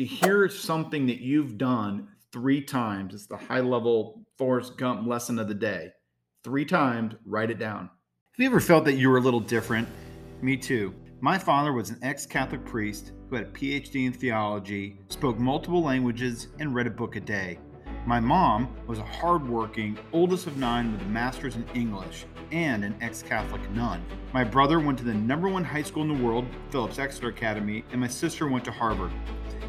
you hear something that you've done three times, it's the high level Forrest Gump lesson of the day. Three times, write it down. Have you ever felt that you were a little different? Me too. My father was an ex Catholic priest who had a PhD in theology, spoke multiple languages, and read a book a day. My mom was a hardworking, oldest of nine with a master's in English and an ex Catholic nun. My brother went to the number one high school in the world, Phillips Exeter Academy, and my sister went to Harvard.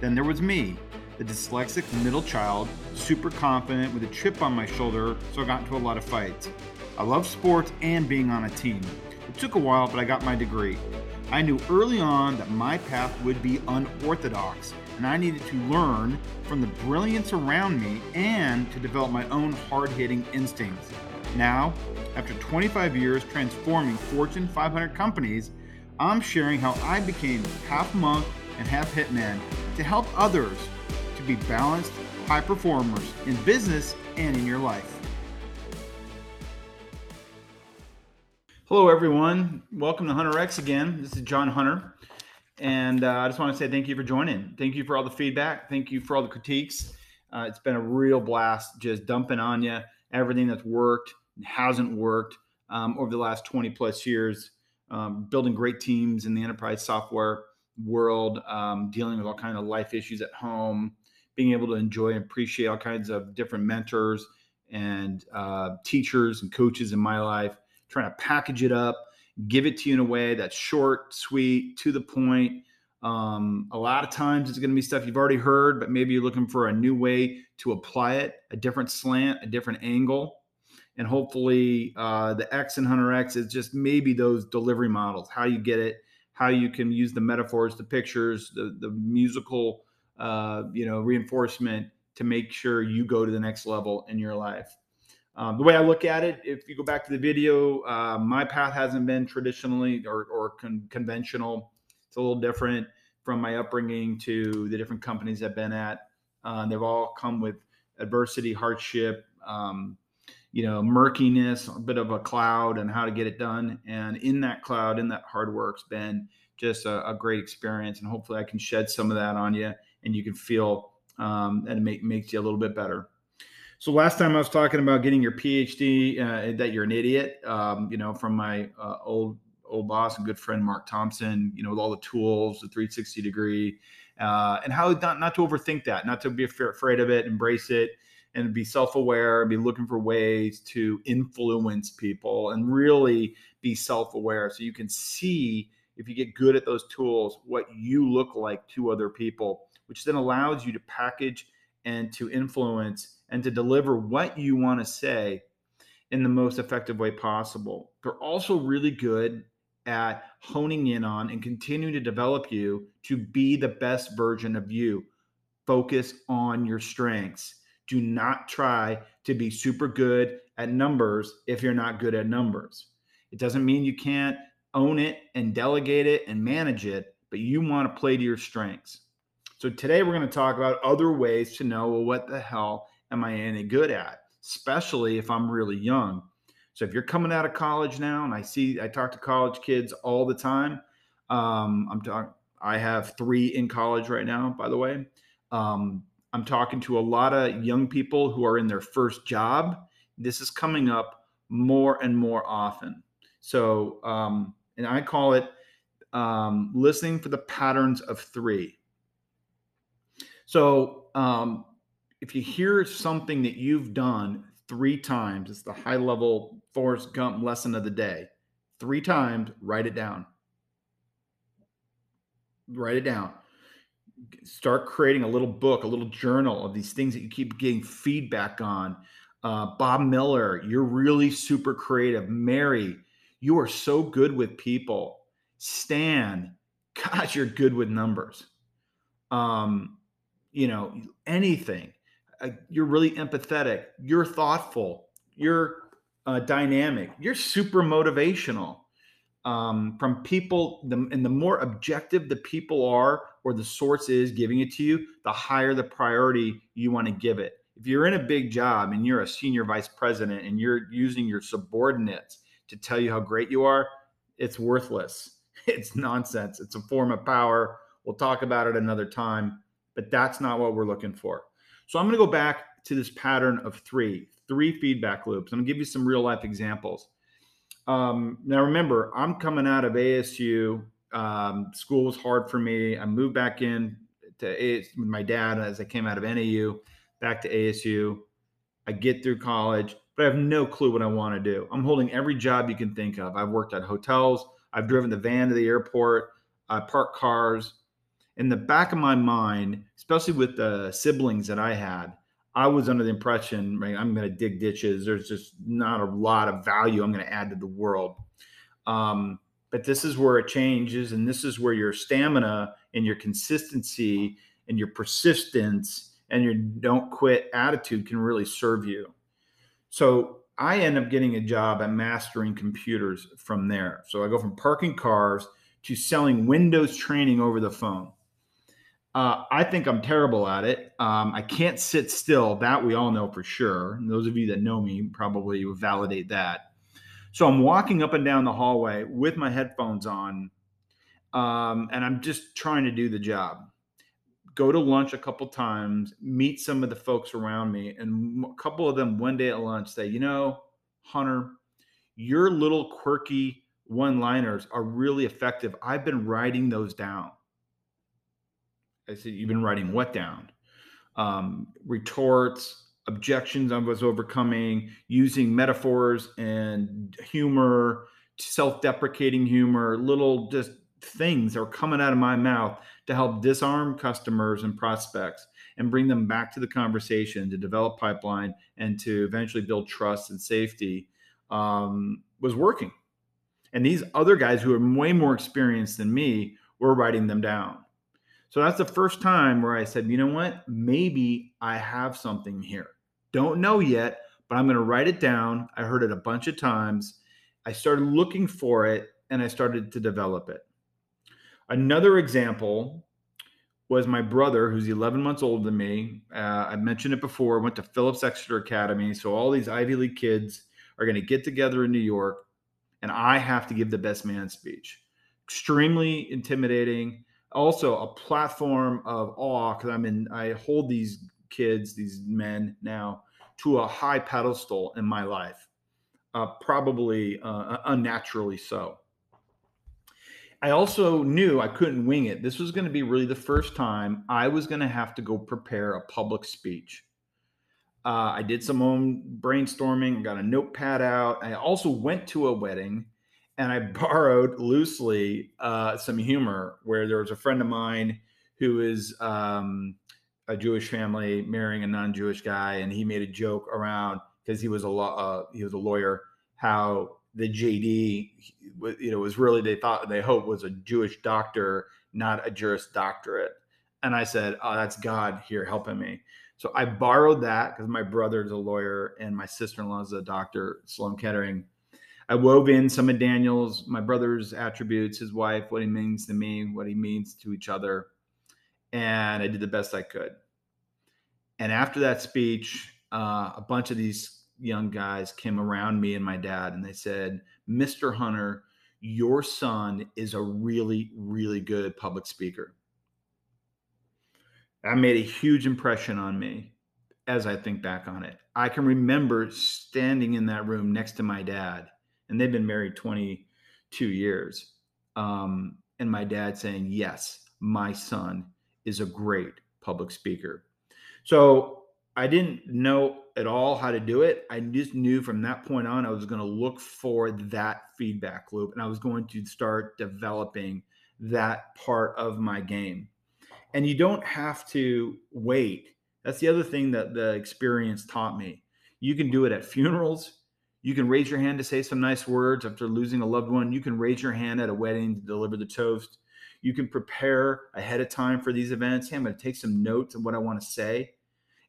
Then there was me, the dyslexic middle child, super confident with a chip on my shoulder, so I got into a lot of fights. I love sports and being on a team. It took a while, but I got my degree. I knew early on that my path would be unorthodox, and I needed to learn from the brilliance around me and to develop my own hard hitting instincts. Now, after 25 years transforming Fortune 500 companies, I'm sharing how I became half monk and half hitman to help others to be balanced, high performers in business and in your life. Hello, everyone. Welcome to Hunter X again. This is John Hunter. And uh, I just want to say thank you for joining. Thank you for all the feedback. Thank you for all the critiques. Uh, it's been a real blast just dumping on you everything that's worked, and hasn't worked um, over the last 20 plus years, um, building great teams in the enterprise software world, um, dealing with all kinds of life issues at home, being able to enjoy and appreciate all kinds of different mentors and uh, teachers and coaches in my life, trying to package it up, give it to you in a way that's short, sweet, to the point. Um, a lot of times it's going to be stuff you've already heard, but maybe you're looking for a new way to apply it, a different slant, a different angle. And hopefully, uh, the X and Hunter X is just maybe those delivery models, how you get it, how you can use the metaphors, the pictures, the, the musical, uh, you know, reinforcement to make sure you go to the next level in your life. Um, the way I look at it, if you go back to the video, uh, my path hasn't been traditionally or, or con- conventional. It's a little different from my upbringing to the different companies I've been at. Uh, they've all come with adversity, hardship, um, you know, murkiness, a bit of a cloud, and how to get it done. And in that cloud, in that hard work's been just a, a great experience. And hopefully, I can shed some of that on you, and you can feel um, and it make, makes you a little bit better. So last time I was talking about getting your PhD, uh, that you're an idiot. Um, you know, from my uh, old old boss and good friend Mark Thompson. You know, with all the tools, the 360 degree, uh, and how not not to overthink that, not to be afraid of it, embrace it, and be self aware, and be looking for ways to influence people, and really be self aware, so you can see if you get good at those tools what you look like to other people, which then allows you to package and to influence and to deliver what you want to say in the most effective way possible. They're also really good at honing in on and continuing to develop you to be the best version of you. Focus on your strengths. Do not try to be super good at numbers if you're not good at numbers. It doesn't mean you can't own it and delegate it and manage it, but you want to play to your strengths. So today we're going to talk about other ways to know well, what the hell am I any good at, especially if I'm really young. So if you're coming out of college now, and I see, I talk to college kids all the time. Um, I'm talking. I have three in college right now, by the way. Um, I'm talking to a lot of young people who are in their first job. This is coming up more and more often. So, um, and I call it um, listening for the patterns of three. So, um, if you hear something that you've done three times, it's the high level Forrest Gump lesson of the day. Three times, write it down. Write it down. Start creating a little book, a little journal of these things that you keep getting feedback on. Uh, Bob Miller, you're really super creative. Mary, you are so good with people. Stan, gosh, you're good with numbers. Um, you know, anything uh, you're really empathetic, you're thoughtful, you're uh, dynamic, you're super motivational. Um, from people, the, and the more objective the people are, or the source is giving it to you, the higher the priority you want to give it. If you're in a big job and you're a senior vice president and you're using your subordinates to tell you how great you are, it's worthless. It's nonsense. It's a form of power. We'll talk about it another time but that's not what we're looking for. So I'm going to go back to this pattern of three, three feedback loops. I'm going to give you some real life examples. Um, now, remember, I'm coming out of ASU. Um, school was hard for me. I moved back in to AS, with my dad as I came out of NAU, back to ASU. I get through college, but I have no clue what I want to do. I'm holding every job you can think of. I've worked at hotels. I've driven the van to the airport. I park cars. In the back of my mind, especially with the siblings that I had, I was under the impression, right, I'm going to dig ditches. There's just not a lot of value I'm going to add to the world. Um, but this is where it changes, and this is where your stamina and your consistency and your persistence and your don't quit attitude can really serve you. So I end up getting a job at mastering computers from there. So I go from parking cars to selling Windows training over the phone. Uh, I think I'm terrible at it. Um, I can't sit still. That we all know for sure. And those of you that know me probably will validate that. So I'm walking up and down the hallway with my headphones on, um, and I'm just trying to do the job. Go to lunch a couple times, meet some of the folks around me, and a couple of them one day at lunch say, "You know, Hunter, your little quirky one-liners are really effective. I've been writing those down." I said, You've been writing what down? Um, retorts, objections I was overcoming, using metaphors and humor, self deprecating humor, little just things that are coming out of my mouth to help disarm customers and prospects and bring them back to the conversation to develop pipeline and to eventually build trust and safety um, was working. And these other guys who are way more experienced than me were writing them down. So that's the first time where I said, you know what? Maybe I have something here. Don't know yet, but I'm going to write it down. I heard it a bunch of times. I started looking for it and I started to develop it. Another example was my brother, who's 11 months older than me. Uh, I mentioned it before, went to Phillips Exeter Academy. So all these Ivy League kids are going to get together in New York, and I have to give the best man speech. Extremely intimidating also a platform of awe because I'm in, I hold these kids, these men now to a high pedestal in my life, uh, probably uh, unnaturally so. I also knew I couldn't wing it. This was going to be really the first time I was going to have to go prepare a public speech. Uh, I did some own brainstorming, got a notepad out. I also went to a wedding and I borrowed loosely uh, some humor where there was a friend of mine who is um, a Jewish family marrying a non-Jewish guy, and he made a joke around because he was a law, uh, he was a lawyer, how the JD, you know, was really they thought they hoped was a Jewish doctor, not a Juris Doctorate. And I said, "Oh, that's God here helping me." So I borrowed that because my brother's a lawyer and my sister-in-law is a doctor, Sloan Kettering I wove in some of Daniel's, my brother's attributes, his wife, what he means to me, what he means to each other. And I did the best I could. And after that speech, uh, a bunch of these young guys came around me and my dad and they said, Mr. Hunter, your son is a really, really good public speaker. That made a huge impression on me as I think back on it. I can remember standing in that room next to my dad and they've been married 22 years. Um, and my dad saying, Yes, my son is a great public speaker. So I didn't know at all how to do it. I just knew from that point on, I was going to look for that feedback loop and I was going to start developing that part of my game. And you don't have to wait. That's the other thing that the experience taught me. You can do it at funerals, you can raise your hand to say some nice words after losing a loved one. You can raise your hand at a wedding to deliver the toast. You can prepare ahead of time for these events. Hey, I'm going to take some notes of what I want to say.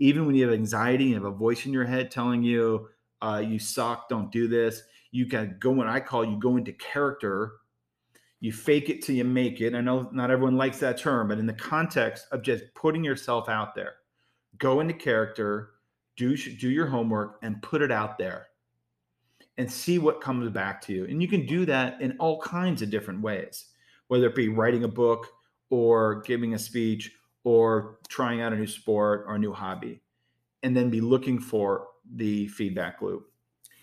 Even when you have anxiety and have a voice in your head telling you, uh, you suck, don't do this, you can go when I call you go into character. You fake it till you make it. I know not everyone likes that term, but in the context of just putting yourself out there, go into character, do, do your homework, and put it out there and see what comes back to you. And you can do that in all kinds of different ways, whether it be writing a book or giving a speech or trying out a new sport or a new hobby, and then be looking for the feedback loop.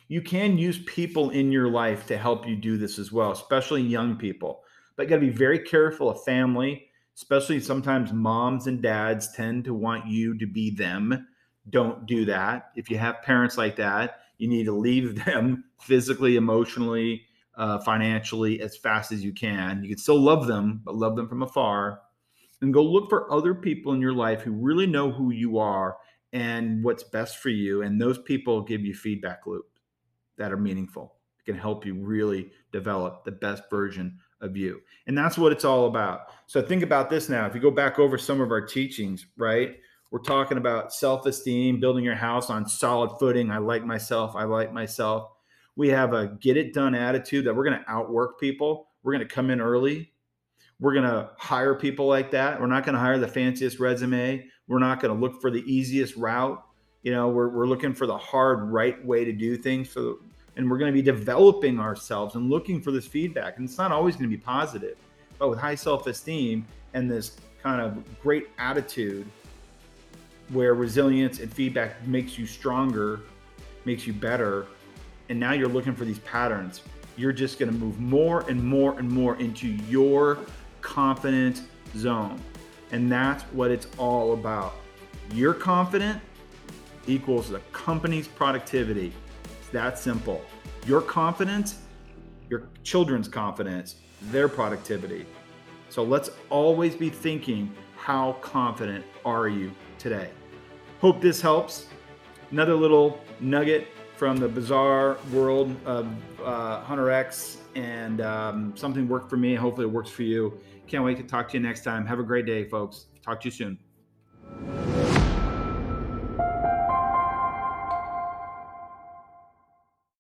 You can use people in your life to help you do this as well, especially young people. But you got to be very careful of family, especially sometimes moms and dads tend to want you to be them. Don't do that. If you have parents like that, you need to leave them physically, emotionally, uh, financially as fast as you can. You can still love them, but love them from afar. And go look for other people in your life who really know who you are and what's best for you. And those people give you feedback loops that are meaningful. It can help you really develop the best version of you. And that's what it's all about. So think about this now. If you go back over some of our teachings, right? We're talking about self esteem, building your house on solid footing. I like myself. I like myself. We have a get it done attitude that we're going to outwork people. We're going to come in early. We're going to hire people like that. We're not going to hire the fanciest resume. We're not going to look for the easiest route. You know, we're, we're looking for the hard, right way to do things. For, and we're going to be developing ourselves and looking for this feedback. And it's not always going to be positive, but with high self esteem and this kind of great attitude where resilience and feedback makes you stronger, makes you better, and now you're looking for these patterns, you're just going to move more and more and more into your confident zone. And that's what it's all about. You're confident equals the company's productivity. It's that simple. Your confidence, your children's confidence, their productivity. So let's always be thinking how confident are you today? Hope this helps. Another little nugget from the bizarre world of uh, Hunter X, and um, something worked for me. Hopefully, it works for you. Can't wait to talk to you next time. Have a great day, folks. Talk to you soon.